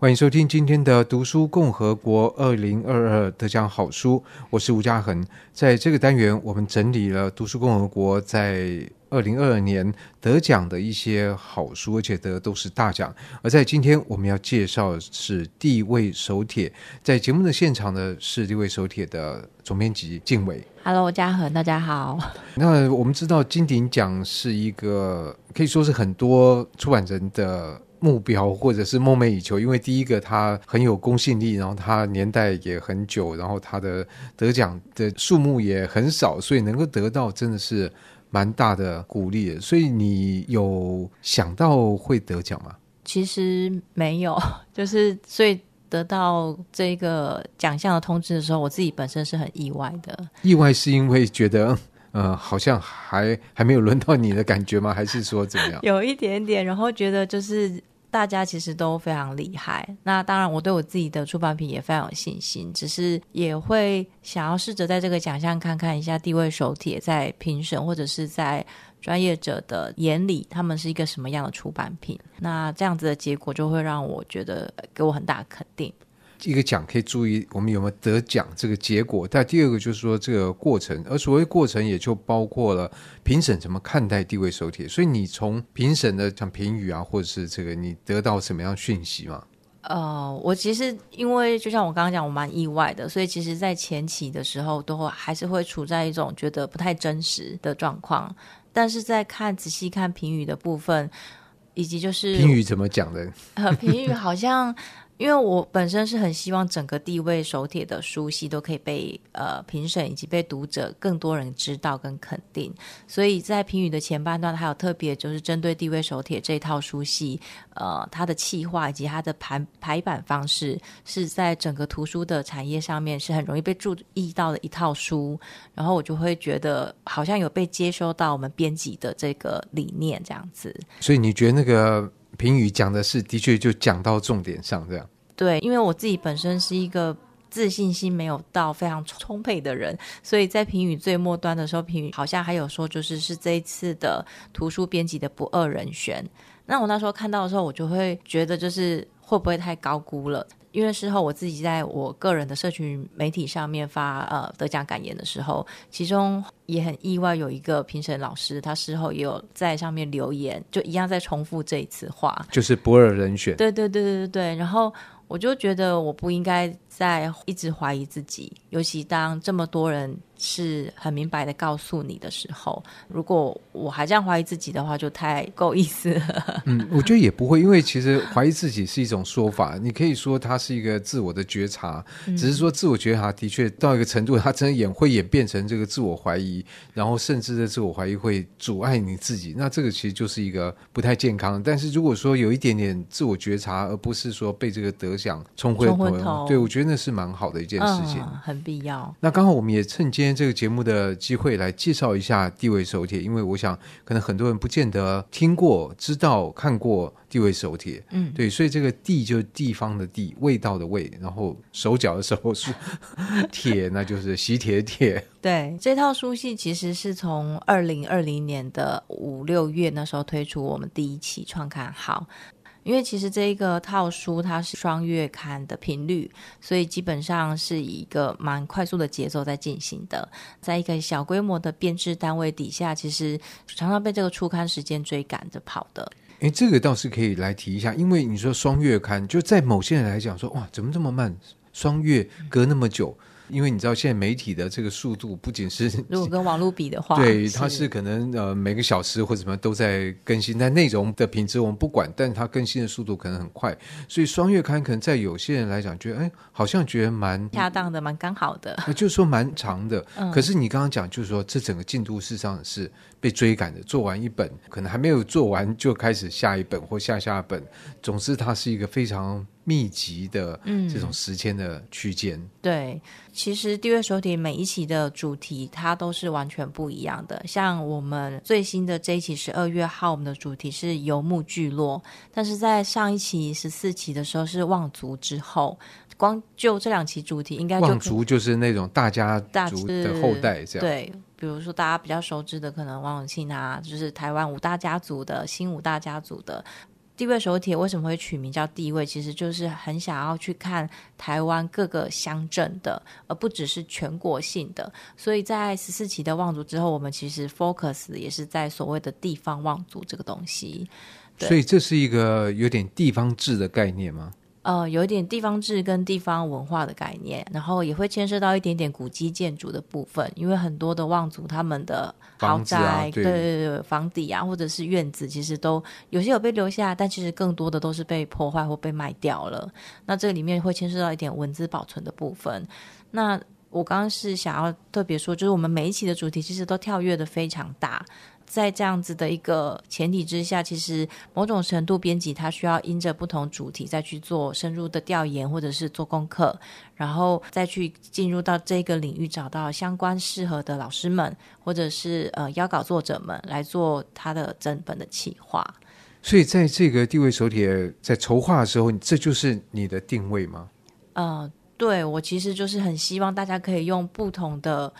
欢迎收听今天的《读书共和国》二零二二得奖好书，我是吴家恒。在这个单元，我们整理了《读书共和国》在二零二二年得奖的一些好书，而且得的都是大奖。而在今天，我们要介绍的是《地位手帖》。在节目的现场的是《地位手帖》的总编辑静伟。Hello，家恒，大家好。那我们知道金鼎奖是一个可以说是很多出版人的。目标或者是梦寐以求，因为第一个它很有公信力，然后它年代也很久，然后它的得奖的数目也很少，所以能够得到真的是蛮大的鼓励。所以你有想到会得奖吗？其实没有，就是所以得到这个奖项的通知的时候，我自己本身是很意外的。意外是因为觉得。呃，好像还还没有轮到你的感觉吗？还是说怎么样？有一点点，然后觉得就是大家其实都非常厉害。那当然，我对我自己的出版品也非常有信心，只是也会想要试着在这个奖项看看一下地位手帖在评审或者是在专业者的眼里，他们是一个什么样的出版品。那这样子的结果就会让我觉得给我很大肯定。一个奖可以注意我们有没有得奖这个结果，但第二个就是说这个过程，而所谓过程也就包括了评审怎么看待地位手帖。所以你从评审的像评语啊，或者是这个你得到什么样讯息吗？呃，我其实因为就像我刚刚讲，我蛮意外的，所以其实在前期的时候都会还是会处在一种觉得不太真实的状况，但是在看仔细看评语的部分，以及就是评语怎么讲的？呃，评语好像。因为我本身是很希望整个地位手帖的书系都可以被呃评审以及被读者更多人知道跟肯定，所以在评语的前半段，还有特别就是针对地位手帖这套书系，呃，它的企划以及它的排排版方式，是在整个图书的产业上面是很容易被注意到的一套书，然后我就会觉得好像有被接收到我们编辑的这个理念这样子。所以你觉得那个？评语讲的是，的确就讲到重点上，这样。对，因为我自己本身是一个自信心没有到非常充沛的人，所以在评语最末端的时候，评语好像还有说，就是是这一次的图书编辑的不二人选。那我那时候看到的时候，我就会觉得，就是会不会太高估了？因为事后我自己在我个人的社群媒体上面发呃得奖感言的时候，其中也很意外有一个评审老师，他事后也有在上面留言，就一样在重复这一次话，就是不二人选。对对对对对对，然后我就觉得我不应该再一直怀疑自己，尤其当这么多人。是很明白的告诉你的时候，如果我还这样怀疑自己的话，就太够意思了。嗯，我觉得也不会，因为其实怀疑自己是一种说法，你可以说它是一个自我的觉察，只是说自我觉察的确到一个程度，它真的演会演变成这个自我怀疑，然后甚至的自我怀疑会阻碍你自己，那这个其实就是一个不太健康。但是如果说有一点点自我觉察，而不是说被这个得奖冲昏头，对，我觉得那是蛮好的一件事情，嗯，很必要。那刚好我们也趁今天这个节目的机会来介绍一下地位手帖，因为我想可能很多人不见得听过、知道、看过地位手帖。嗯，对，所以这个“地”就是地方的“地”，味道的“味”，然后手脚的“手”是 “铁”，那就是喜帖的“帖”。对，这套书系其实是从二零二零年的五六月那时候推出我们第一期创刊号。因为其实这一个套书它是双月刊的频率，所以基本上是以一个蛮快速的节奏在进行的。在一个小规模的编制单位底下，其实常常被这个出刊时间追赶着跑的。诶，这个倒是可以来提一下，因为你说双月刊，就在某些人来讲说，哇，怎么这么慢？双月隔那么久。因为你知道，现在媒体的这个速度不仅是如果 跟网络比的话，对，它是可能呃每个小时或者什么都在更新，但内容的品质我们不管，但它更新的速度可能很快，所以双月刊可能在有些人来讲，觉得哎，好像觉得蛮恰当的，蛮刚好的，就是说蛮长的。嗯、可是你刚刚讲，就是说这整个进度事实上是被追赶的，做完一本可能还没有做完就开始下一本或下下本，总之它是一个非常。密集的这种时间的区间，嗯，对，其实地位手帖每一期的主题它都是完全不一样的。像我们最新的这一期十二月号，我们的主题是游牧聚落，但是在上一期十四期的时候是望族之后。光就这两期主题，应该望族就是那种大家族的后代，这样对。比如说大家比较熟知的，可能王永庆啊，就是台湾五大家族的新五大家族的。地位手帖为什么会取名叫地位？其实就是很想要去看台湾各个乡镇的，而不只是全国性的。所以在十四期的望族之后，我们其实 focus 也是在所谓的地方望族这个东西。所以这是一个有点地方制的概念吗？呃，有一点地方志跟地方文化的概念，然后也会牵涉到一点点古迹建筑的部分，因为很多的望族他们的豪宅，啊、对，对对对，房底啊，或者是院子，其实都有些有被留下，但其实更多的都是被破坏或被卖掉了。那这里面会牵涉到一点文字保存的部分。那我刚刚是想要特别说，就是我们每一期的主题其实都跳跃的非常大。在这样子的一个前提之下，其实某种程度编辑他需要因着不同主题再去做深入的调研，或者是做功课，然后再去进入到这个领域，找到相关适合的老师们，或者是呃邀稿作者们来做他的整本的企划。所以，在这个地位手帖在筹划的时候，这就是你的定位吗？呃，对，我其实就是很希望大家可以用不同的。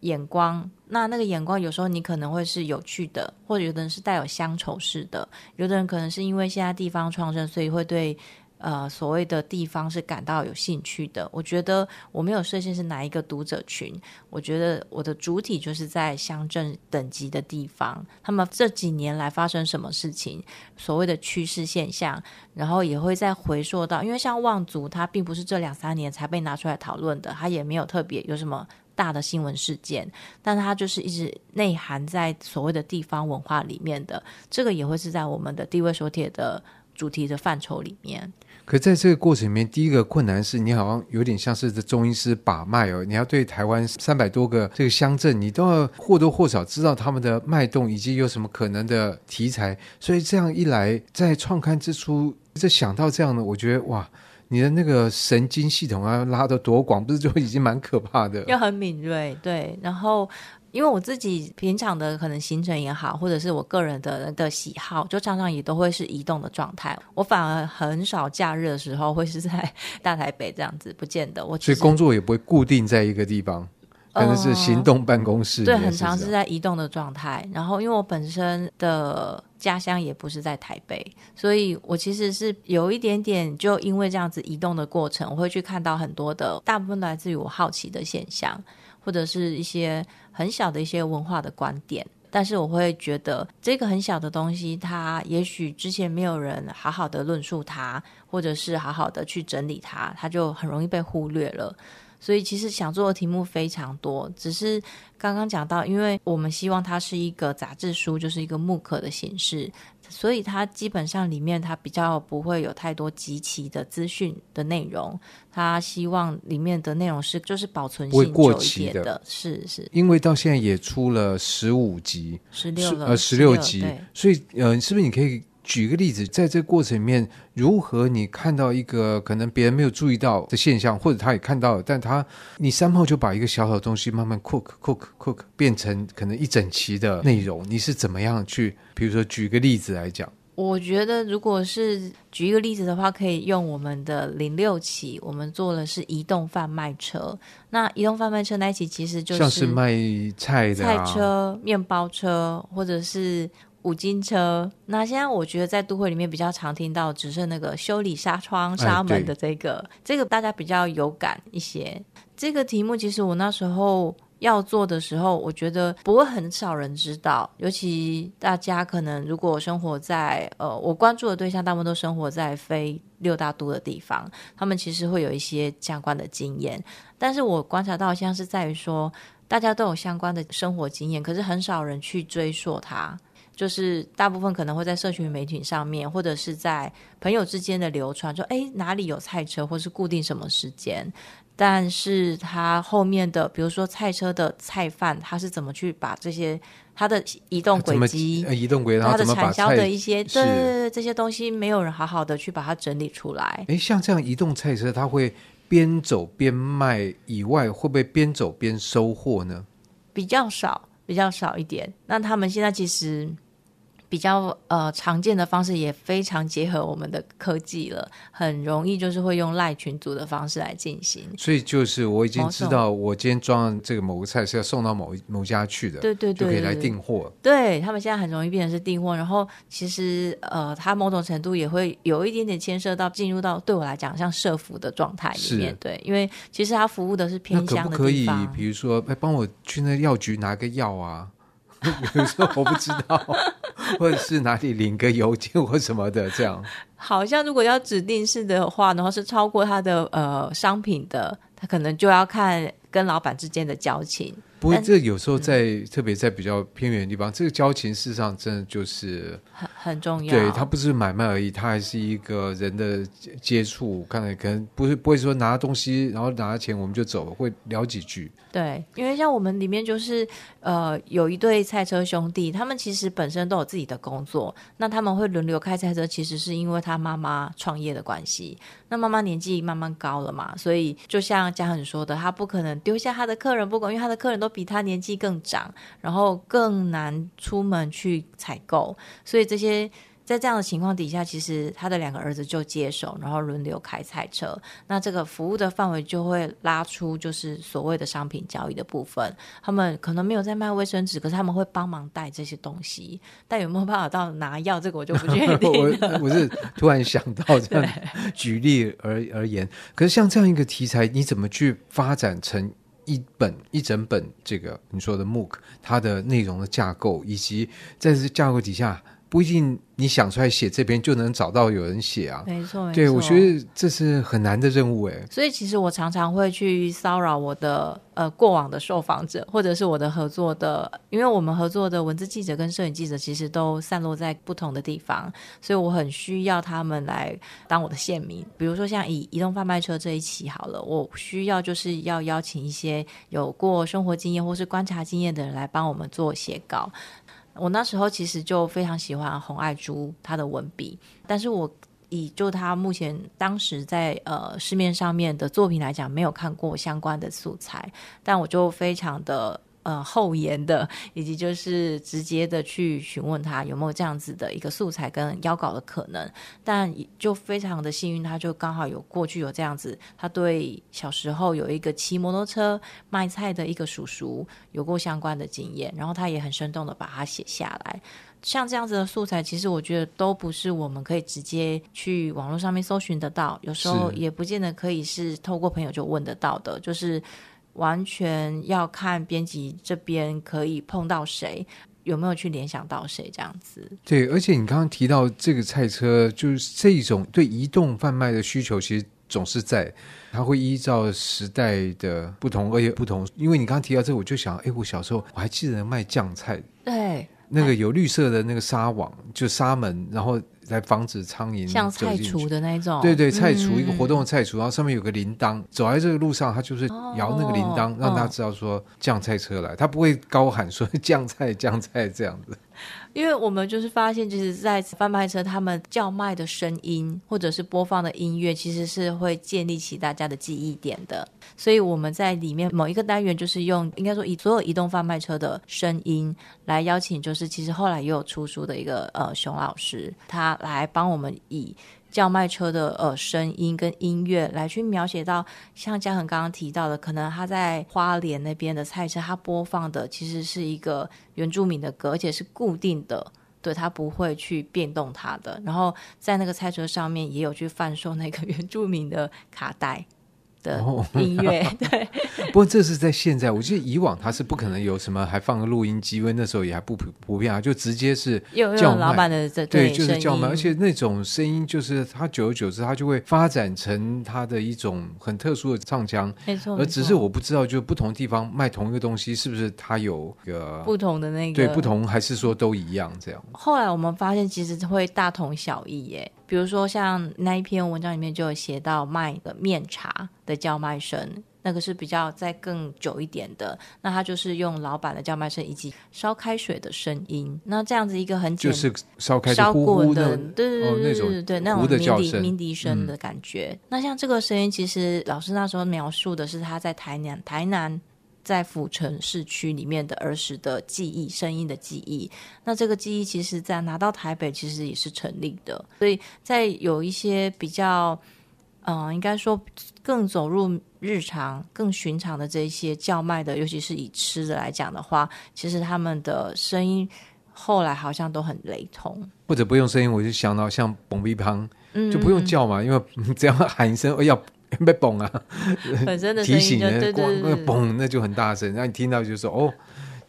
眼光，那那个眼光有时候你可能会是有趣的，或者有的人是带有乡愁式的，有的人可能是因为现在地方创生，所以会对呃所谓的地方是感到有兴趣的。我觉得我没有设限是哪一个读者群，我觉得我的主体就是在乡镇等级的地方，他们这几年来发生什么事情，所谓的趋势现象，然后也会再回溯到，因为像望族，它并不是这两三年才被拿出来讨论的，它也没有特别有什么。大的新闻事件，但它就是一直内涵在所谓的地方文化里面的，这个也会是在我们的地位手帖的主题的范畴里面。可在这个过程里面，第一个困难是你好像有点像是这中医师把脉哦，你要对台湾三百多个这个乡镇，你都要或多或少知道他们的脉动以及有什么可能的题材，所以这样一来，在创刊之初，就想到这样的，我觉得哇。你的那个神经系统啊拉得多广，不是就已经蛮可怕的？要很敏锐，对。然后，因为我自己平常的可能行程也好，或者是我个人的的喜好，就常常也都会是移动的状态。我反而很少假日的时候会是在大台北这样子，不见得。我所以工作也不会固定在一个地方。可能是行动办公室，呃，对，很常是在移动的状态。然后，因为我本身的家乡也不是在台北，所以我其实是有一点点，就因为这样子移动的过程，我会去看到很多的，大部分来自于我好奇的现象，或者是一些很小的一些文化的观点。但是我会觉得，这个很小的东西，它也许之前没有人好好的论述它，或者是好好的去整理它，它就很容易被忽略了。所以其实想做的题目非常多，只是刚刚讲到，因为我们希望它是一个杂志书，就是一个木刻的形式，所以它基本上里面它比较不会有太多集齐的资讯的内容。它希望里面的内容是就是保存性久一点的，是是。因为到现在也出了十五集，十六了，呃十六集，所以呃是不是你可以？举个例子，在这个过程里面，如何你看到一个可能别人没有注意到的现象，或者他也看到了，但他你三炮就把一个小小的东西慢慢 cook cook cook 变成可能一整期的内容，你是怎么样去？比如说举个例子来讲，我觉得如果是举一个例子的话，可以用我们的零六期，我们做的是移动贩卖车。那移动贩卖车那一期其实就是像是卖菜的、啊、菜车、面包车，或者是。五金车，那现在我觉得在都会里面比较常听到，只是那个修理纱窗、纱门的这个，哎、这个大家比较有感一些。这个题目其实我那时候要做的时候，我觉得不会很少人知道，尤其大家可能如果生活在呃，我关注的对象大部分都生活在非六大都的地方，他们其实会有一些相关的经验。但是我观察到，像是在于说，大家都有相关的生活经验，可是很少人去追溯它。就是大部分可能会在社群媒体上面，或者是在朋友之间的流传，说哎哪里有菜车，或是固定什么时间。但是他后面的，比如说菜车的菜贩，他是怎么去把这些他的移动轨迹、移动轨迹，他的产销的一些，对对对，这些东西没有人好好的去把它整理出来。哎，像这样移动菜车，他会边走边卖以外，会不会边走边收货呢？比较少，比较少一点。那他们现在其实。比较呃常见的方式也非常结合我们的科技了，很容易就是会用赖群组的方式来进行。所以就是我已经知道，我今天装这个某个菜是要送到某某家去的，对对对，就可以来订货。对，他们现在很容易变成是订货，然后其实呃，它某种程度也会有一点点牵涉到进入到对我来讲像社服的状态里面。对，因为其实它服务的是偏乡的地方。可不可以，比如说，哎，帮我去那药局拿个药啊？有时候我不知道，或者是哪里领个邮件或什么的，这样。好像如果要指定式的话，然后是超过他的呃商品的，他可能就要看跟老板之间的交情。不过这有时候在、嗯、特别在比较偏远的地方，这个交情事实上真的就是很很重要。对，它不是买卖而已，它还是一个人的接触。看来可能不是不会说拿东西，然后拿了钱我们就走了，会聊几句。对，因为像我们里面就是呃有一对赛车兄弟，他们其实本身都有自己的工作，那他们会轮流开赛车，其实是因为他妈妈创业的关系。那妈妈年纪慢慢高了嘛，所以就像嘉恒说的，他不可能丢下他的客人不管，因为他的客人都比他年纪更长，然后更难出门去采购，所以这些。在这样的情况底下，其实他的两个儿子就接手，然后轮流开菜车。那这个服务的范围就会拉出，就是所谓的商品交易的部分。他们可能没有在卖卫生纸，可是他们会帮忙带这些东西。但有没有办法到拿药，这个我就不确定。我我是突然想到这样 举例而而言，可是像这样一个题材，你怎么去发展成一本一整本这个你说的 MOOC，它的内容的架构，以及在这架构底下。不一定你想出来写这边就能找到有人写啊，没错，对，没错，我觉得这是很难的任务哎。所以其实我常常会去骚扰我的呃过往的受访者，或者是我的合作的，因为我们合作的文字记者跟摄影记者其实都散落在不同的地方，所以我很需要他们来当我的线民。比如说像以移动贩卖车这一期好了，我需要就是要邀请一些有过生活经验或是观察经验的人来帮我们做写稿。我那时候其实就非常喜欢洪爱珠她的文笔，但是我以就她目前当时在呃市面上面的作品来讲，没有看过相关的素材，但我就非常的。呃，厚颜的，以及就是直接的去询问他有没有这样子的一个素材跟邀稿的可能，但就非常的幸运，他就刚好有过去有这样子，他对小时候有一个骑摩托车卖菜的一个叔叔有过相关的经验，然后他也很生动的把它写下来。像这样子的素材，其实我觉得都不是我们可以直接去网络上面搜寻得到，有时候也不见得可以是透过朋友就问得到的，就是。完全要看编辑这边可以碰到谁，有没有去联想到谁这样子。对，而且你刚刚提到这个菜车，就是这种对移动贩卖的需求，其实总是在，它会依照时代的不同而且不同。因为你刚刚提到这个，我就想，哎，我小时候我还记得卖酱菜，对，那个有绿色的那个纱网，就纱门，然后。来防止苍蝇，像菜厨的那种，对对，菜厨、嗯、一个活动的菜厨，然后上面有个铃铛，走在这个路上，他就是摇那个铃铛，哦、让大家知道说酱菜车来，他不会高喊说 酱菜酱菜这样子。因为我们就是发现，就是在贩卖车他们叫卖的声音，或者是播放的音乐，其实是会建立起大家的记忆点的。所以我们在里面某一个单元，就是用应该说以所有移动贩卖车的声音来邀请，就是其实后来也有出书的一个呃熊老师，他来帮我们以。叫卖车的呃声音跟音乐来去描写到，像嘉恒刚刚提到的，可能他在花莲那边的菜车，他播放的其实是一个原住民的歌，而且是固定的，对，他不会去变动它的。然后在那个菜车上面也有去贩售那个 原住民的卡带。的音乐，哦、对。不过这是在现在，我记得以往他是不可能有什么还放个录音机，因为那时候也还不普普遍啊，就直接是叫老板的这对，就是叫卖，而且那种声音就是它久而久之，它就会发展成它的一种很特殊的唱腔，没错。而只是我不知道，就不同地方卖同一个东西，是不是它有个不同的那个？对，不同还是说都一样这样？后来我们发现，其实会大同小异耶。比如说，像那一篇文章里面就有写到卖的面茶的叫卖声，那个是比较再更久一点的。那他就是用老板的叫卖声以及烧开水的声音。那这样子一个很简就是烧开烧过的，对对对对对对，那种鸣笛鸣笛声的感觉。嗯、那像这个声音，其实老师那时候描述的是他在台南台南在府城市区里面的儿时的记忆、声音的记忆。那这个记忆其实，在拿到台北，其实也是成立的。所以在有一些比较，嗯、呃，应该说更走入日常、更寻常的这些叫卖的，尤其是以吃的来讲的话，其实他们的声音后来好像都很雷同。或者不用声音，我就想到像蹦逼胖，就不用叫嘛，嗯、因为 只要喊一声，哎呀。被嘣啊！本身的提醒的光那嘣，那就很大声，让你听到就说哦，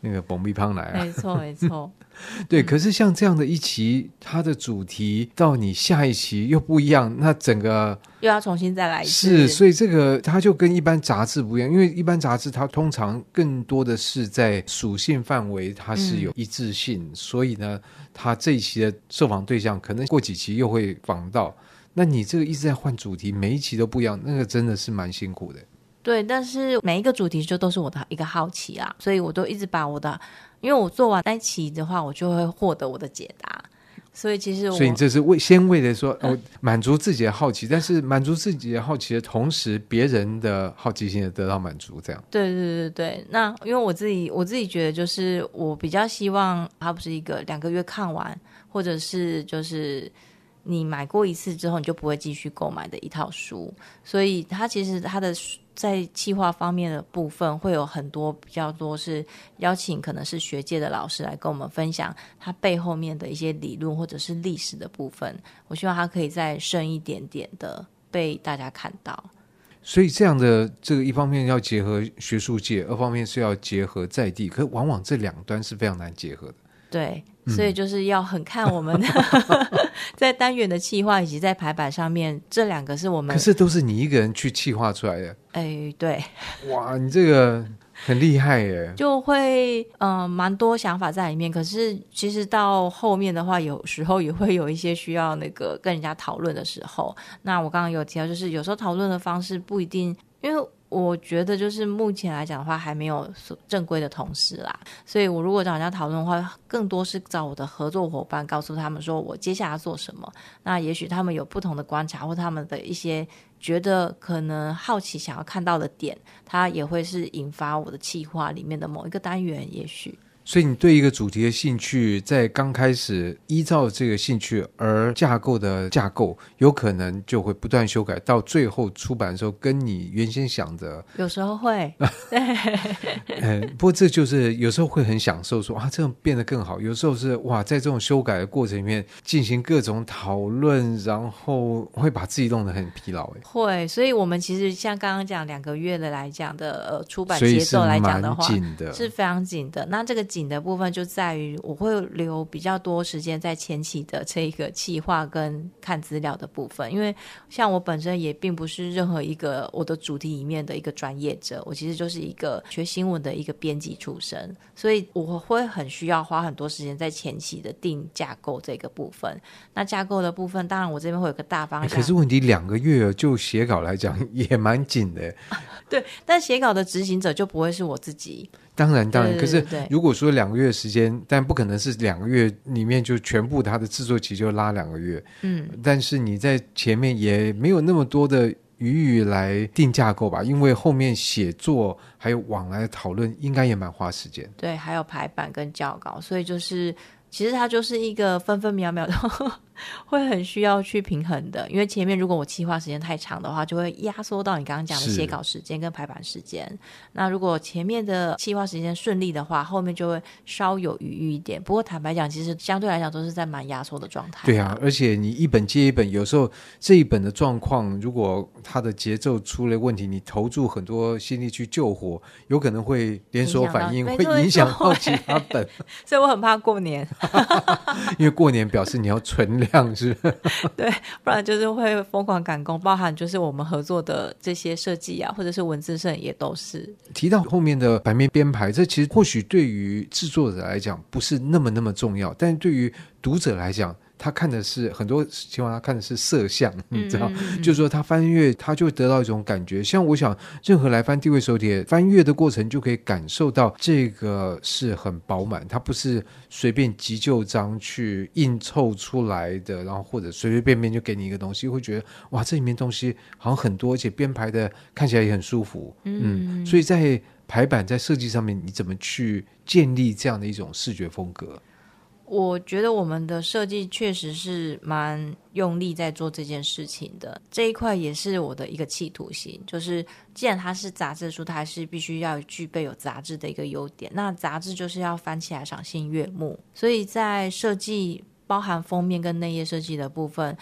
那个蹦逼胖来了。没错，没错。对，可是像这样的一期，它的主题到你下一期又不一样，那整个又要重新再来一次。是，所以这个它就跟一般杂志不一样，因为一般杂志它通常更多的是在属性范围，它是有一致性，嗯、所以呢，它这一期的受访对象可能过几期又会访到。那你这个一直在换主题，每一期都不一样，那个真的是蛮辛苦的。对，但是每一个主题就都是我的一个好奇啊，所以我都一直把我的，因为我做完那期的话，我就会获得我的解答。所以其实我，所以你这是为先为了说哦，满足自己的好奇，但是满足自己的好奇的同时，别人的好奇心也得到满足，这样。对对对对，那因为我自己我自己觉得，就是我比较希望它不是一个两个月看完，或者是就是。你买过一次之后，你就不会继续购买的一套书，所以它其实它的在企划方面的部分会有很多比较多是邀请可能是学界的老师来跟我们分享它背后面的一些理论或者是历史的部分。我希望它可以再深一点点的被大家看到。所以这样的这个一方面要结合学术界，二方面是要结合在地，可往往这两端是非常难结合的。对。所以就是要很看我们的 在单元的企划以及在排版上面，这两个是我们。可是都是你一个人去企划出来的。哎，对。哇，你这个很厉害耶！就会嗯，蛮多想法在里面。可是其实到后面的话，有时候也会有一些需要那个跟人家讨论的时候。那我刚刚有提到，就是有时候讨论的方式不一定，因为。我觉得就是目前来讲的话，还没有正规的同事啦，所以我如果找人家讨论的话，更多是找我的合作伙伴，告诉他们说我接下来做什么。那也许他们有不同的观察，或他们的一些觉得可能好奇想要看到的点，他也会是引发我的企划里面的某一个单元，也许。所以你对一个主题的兴趣，在刚开始依照这个兴趣而架构的架构，有可能就会不断修改，到最后出版的时候，跟你原先想的有时候会，对，嗯，不过这就是有时候会很享受说，说啊，这样变得更好。有时候是哇，在这种修改的过程里面进行各种讨论，然后会把自己弄得很疲劳。哎，会，所以我们其实像刚刚讲两个月的来讲的呃出版节奏来讲的话，是，紧的是非常紧的。那这个紧。的部分就在于我会留比较多时间在前期的这个企划跟看资料的部分，因为像我本身也并不是任何一个我的主题里面的一个专业者，我其实就是一个学新闻的一个编辑出身，所以我会很需要花很多时间在前期的定架构这个部分。那架构的部分，当然我这边会有个大方向。可是问题两个月就写稿来讲 也蛮紧的，对，但写稿的执行者就不会是我自己。当然，当然。可是，如果说两个月时间，但不可能是两个月里面就全部它的制作期就拉两个月。嗯，但是你在前面也没有那么多的余裕来定架构吧？因为后面写作还有往来的讨论，应该也蛮花时间。对，还有排版跟校稿，所以就是。其实它就是一个分分秒秒的，会很需要去平衡的。因为前面如果我企划时间太长的话，就会压缩到你刚刚讲的写稿时间跟排版时间。那如果前面的企划时间顺利的话，后面就会稍有余裕一点。不过坦白讲，其实相对来讲都是在蛮压缩的状态。对啊，而且你一本接一本，有时候这一本的状况，如果它的节奏出了问题，你投注很多心力去救火，有可能会连锁反应，会影响到其他本。所以我很怕过年。因为过年表示你要存量是，是 对，不然就是会疯狂赶工，包含就是我们合作的这些设计啊，或者是文字上也都是。提到后面的版面编排，这其实或许对于制作者来讲不是那么那么重要，但对于读者来讲。他看的是很多情况，他看的是色相，你知道，嗯嗯嗯、就是说他翻阅，他就会得到一种感觉。像我想，任何来翻地位手帖翻阅的过程，就可以感受到这个是很饱满，它不是随便急救章去硬凑出来的，然后或者随随便便就给你一个东西，会觉得哇，这里面东西好像很多，而且编排的看起来也很舒服，嗯，嗯，所以在。排版在设计上面，你怎么去建立这样的一种视觉风格？我觉得我们的设计确实是蛮用力在做这件事情的，这一块也是我的一个企图心，就是既然它是杂志书，它还是必须要具备有杂志的一个优点。那杂志就是要翻起来赏心悦目，所以在设计包含封面跟内页设计的部分。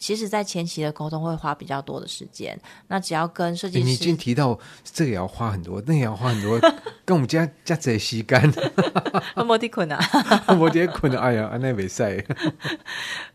其实，在前期的沟通会花比较多的时间。那只要跟设计师，你已经提到这个也要花很多，那也要花很多，跟我们家家贼吸干，摩迪捆啊，摩迪捆啊，哎呀，那没赛。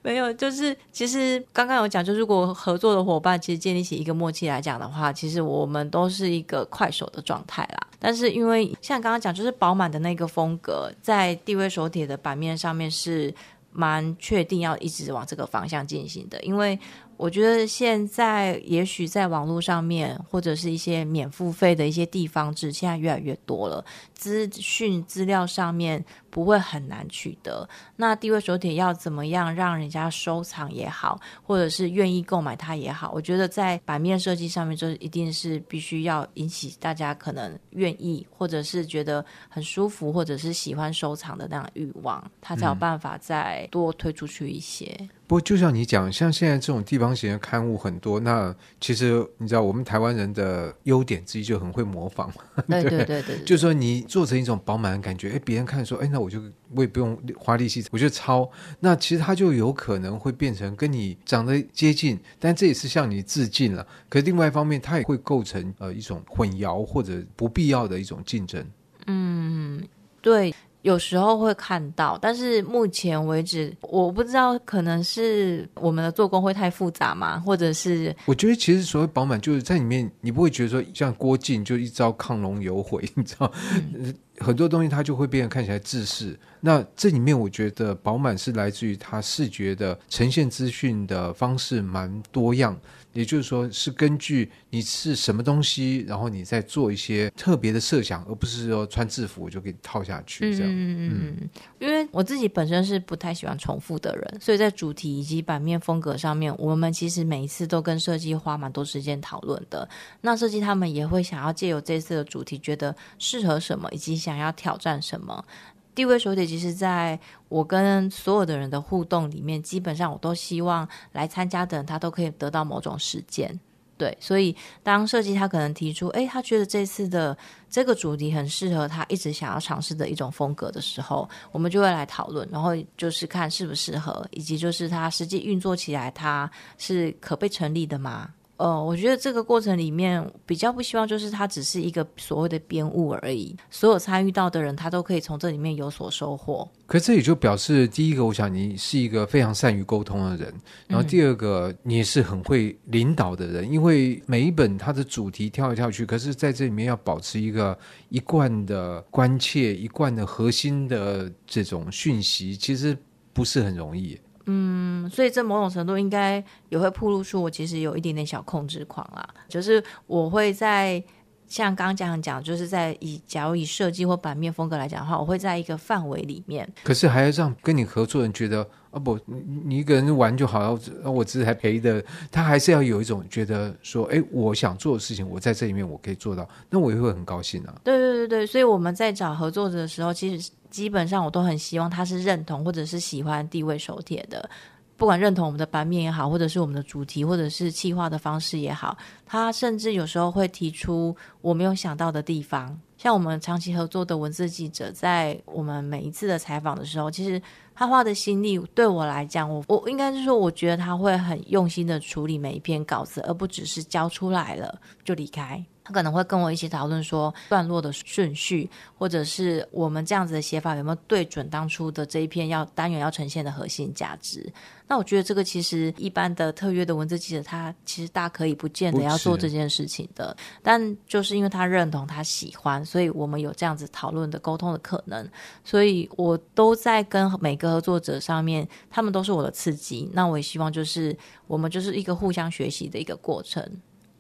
没有，就是其实刚刚有讲，就如果合作的伙伴其实建立起一个默契来讲的话，其实我们都是一个快手的状态啦。但是因为像刚刚讲，就是饱满的那个风格，在地位手帖的版面上面是。蛮确定要一直往这个方向进行的，因为我觉得现在也许在网络上面或者是一些免付费的一些地方志，现在越来越多了，资讯资料上面不会很难取得。那地位手帖要怎么样让人家收藏也好，或者是愿意购买它也好，我觉得在版面设计上面，就一定是必须要引起大家可能愿意，或者是觉得很舒服，或者是喜欢收藏的那样欲望，它才有办法再多推出去一些。嗯不过，就像你讲，像现在这种地方型的刊物很多，那其实你知道，我们台湾人的优点之一就很会模仿。对 对对对，对，就是说你做成一种饱满的感觉，哎，别人看说，哎，那我就我也不用花力气，我就抄。那其实它就有可能会变成跟你长得接近，但这也是向你致敬了。可是另外一方面，它也会构成呃一种混淆或者不必要的一种竞争。嗯，对。有时候会看到，但是目前为止，我不知道可能是我们的做工会太复杂吗？或者是我觉得其实所谓饱满，就是在里面，你不会觉得说像郭靖就一招亢龙有悔，你知道，嗯、很多东西它就会变得看起来制式。那这里面我觉得饱满是来自于它视觉的呈现资讯的方式蛮多样。也就是说，是根据你是什么东西，然后你再做一些特别的设想，而不是说穿制服我就给你套下去这样。嗯嗯，因为我自己本身是不太喜欢重复的人，所以在主题以及版面风格上面，我们其实每一次都跟设计花蛮多时间讨论的。那设计他们也会想要借由这次的主题，觉得适合什么，以及想要挑战什么。地位手帖，其实在我跟所有的人的互动里面，基本上我都希望来参加的人他都可以得到某种实践。对，所以当设计他可能提出，诶，他觉得这次的这个主题很适合他一直想要尝试的一种风格的时候，我们就会来讨论，然后就是看适不适合，以及就是他实际运作起来，他是可被成立的吗？呃，我觉得这个过程里面比较不希望就是它只是一个所谓的编务而已，所有参与到的人他都可以从这里面有所收获。可这也就表示，第一个，我想你是一个非常善于沟通的人，然后第二个，你也是很会领导的人，嗯、因为每一本它的主题跳来跳去，可是在这里面要保持一个一贯的关切、一贯的核心的这种讯息，其实不是很容易。嗯，所以这某种程度应该也会暴露出我其实有一点点小控制狂啦，就是我会在像刚刚讲讲，就是在以假如以设计或版面风格来讲的话，我会在一个范围里面，可是还要让跟你合作人觉得。啊不，你你一个人玩就好了，我只是还陪的，他还是要有一种觉得说，哎，我想做的事情，我在这里面我可以做到，那我也会很高兴啊。对对对对，所以我们在找合作者的时候，其实基本上我都很希望他是认同或者是喜欢地位手帖的，不管认同我们的版面也好，或者是我们的主题，或者是企划的方式也好，他甚至有时候会提出我没有想到的地方。像我们长期合作的文字记者，在我们每一次的采访的时候，其实。他花的心力对我来讲，我我应该是说，我觉得他会很用心的处理每一篇稿子，而不只是交出来了就离开。他可能会跟我一起讨论说段落的顺序，或者是我们这样子的写法有没有对准当初的这一篇要单元要呈现的核心价值。那我觉得这个其实一般的特约的文字记者，他其实大可以不见得要做这件事情的，但就是因为他认同他喜欢，所以我们有这样子讨论的沟通的可能。所以我都在跟每个合作者上面，他们都是我的刺激。那我也希望就是我们就是一个互相学习的一个过程。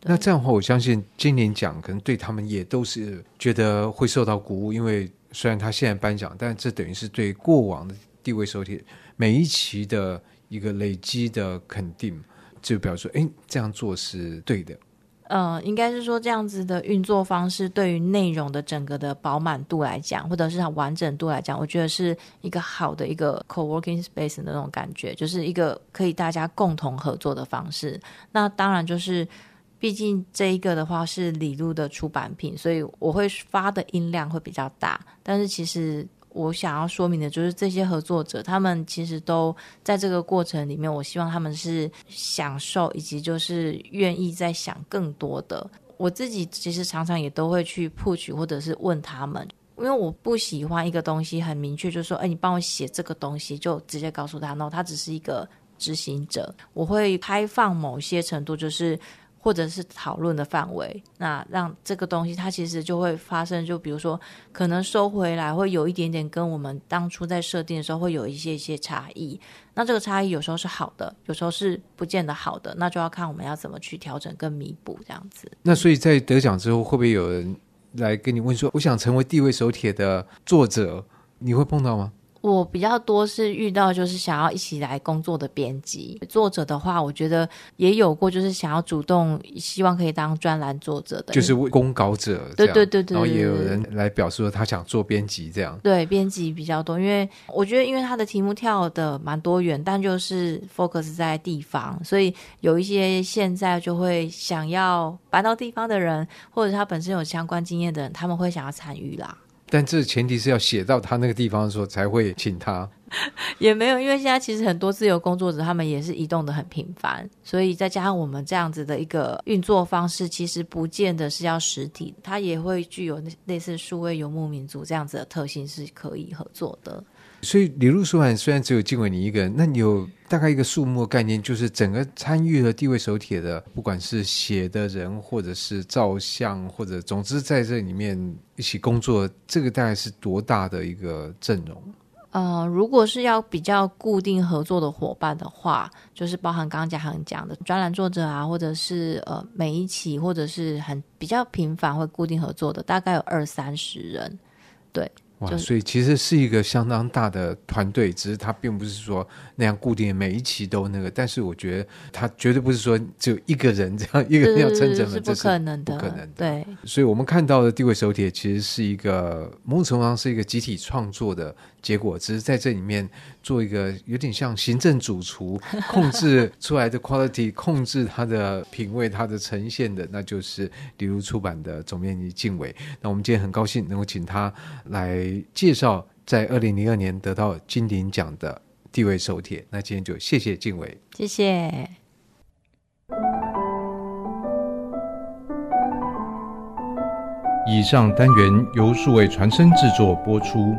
那这样的话，我相信今年奖可能对他们也都是觉得会受到鼓舞，因为虽然他现在颁奖，但这等于是对过往的地位手帖每一期的一个累积的肯定，就表示说，哎，这样做是对的。呃，应该是说这样子的运作方式，对于内容的整个的饱满度来讲，或者是它完整度来讲，我觉得是一个好的一个 co-working space 的那种感觉，就是一个可以大家共同合作的方式。那当然就是，毕竟这一个的话是李璐的出版品，所以我会发的音量会比较大。但是其实我想要说明的就是，这些合作者他们其实都在这个过程里面，我希望他们是享受以及就是愿意在想更多的。我自己其实常常也都会去 push 或者是问他们，因为我不喜欢一个东西很明确，就说，哎，你帮我写这个东西，就直接告诉他，然后他只是一个执行者。我会开放某些程度，就是。或者是讨论的范围，那让这个东西它其实就会发生，就比如说可能收回来会有一点点跟我们当初在设定的时候会有一些一些差异，那这个差异有时候是好的，有时候是不见得好的，那就要看我们要怎么去调整跟弥补这样子。那所以在得奖之后，会不会有人来跟你问说，我想成为地位手帖的作者，你会碰到吗？我比较多是遇到就是想要一起来工作的编辑，作者的话，我觉得也有过，就是想要主动希望可以当专栏作者的，就是公稿者。对对对对，然后也有人来表示说他想做编辑这样。对，编辑比较多，因为我觉得因为他的题目跳的蛮多元，但就是 focus 在地方，所以有一些现在就会想要搬到地方的人，或者他本身有相关经验的人，他们会想要参与啦。但这前提是要写到他那个地方的时候才会请他，也没有，因为现在其实很多自由工作者他们也是移动的很频繁，所以再加上我们这样子的一个运作方式，其实不见得是要实体，它也会具有类似数位游牧民族这样子的特性，是可以合作的。所以李路出版虽然只有静伟你一个人，那你有大概一个数目概念，就是整个参与了地位手帖的，不管是写的人，或者是照相，或者总之在这里面一起工作，这个大概是多大的一个阵容？呃，如果是要比较固定合作的伙伴的话，就是包含刚刚嘉恒讲的专栏作者啊，或者是呃每一期或者是很比较频繁会固定合作的，大概有二三十人，对。哇，所以其实是一个相当大的团队，只是它并不是说那样固定每一期都那个。但是我觉得它绝对不是说只有一个人这样一个人要撑整本，这是不可能的，不可能的。对，所以我们看到的地位手帖其实是一个某种程度上是一个集体创作的结果，只是在这里面做一个有点像行政主厨，控制出来的 quality，控制它的品味，它的呈现的，那就是理路出版的总编辑静伟。那我们今天很高兴能够请他来。介绍在二零零二年得到金鼎奖的地位手帖，那今天就谢谢静伟，谢谢。以上单元由数位传声制作播出。